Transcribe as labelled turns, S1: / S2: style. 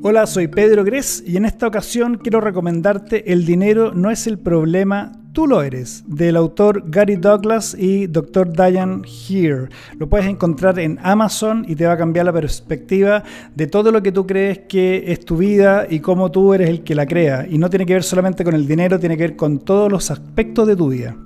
S1: Hola, soy Pedro Gres y en esta ocasión quiero recomendarte El dinero no es el problema, tú lo eres, del autor Gary Douglas y Dr. Diane Here. Lo puedes encontrar en Amazon y te va a cambiar la perspectiva de todo lo que tú crees que es tu vida y cómo tú eres el que la crea. Y no tiene que ver solamente con el dinero, tiene que ver con todos los aspectos de tu vida.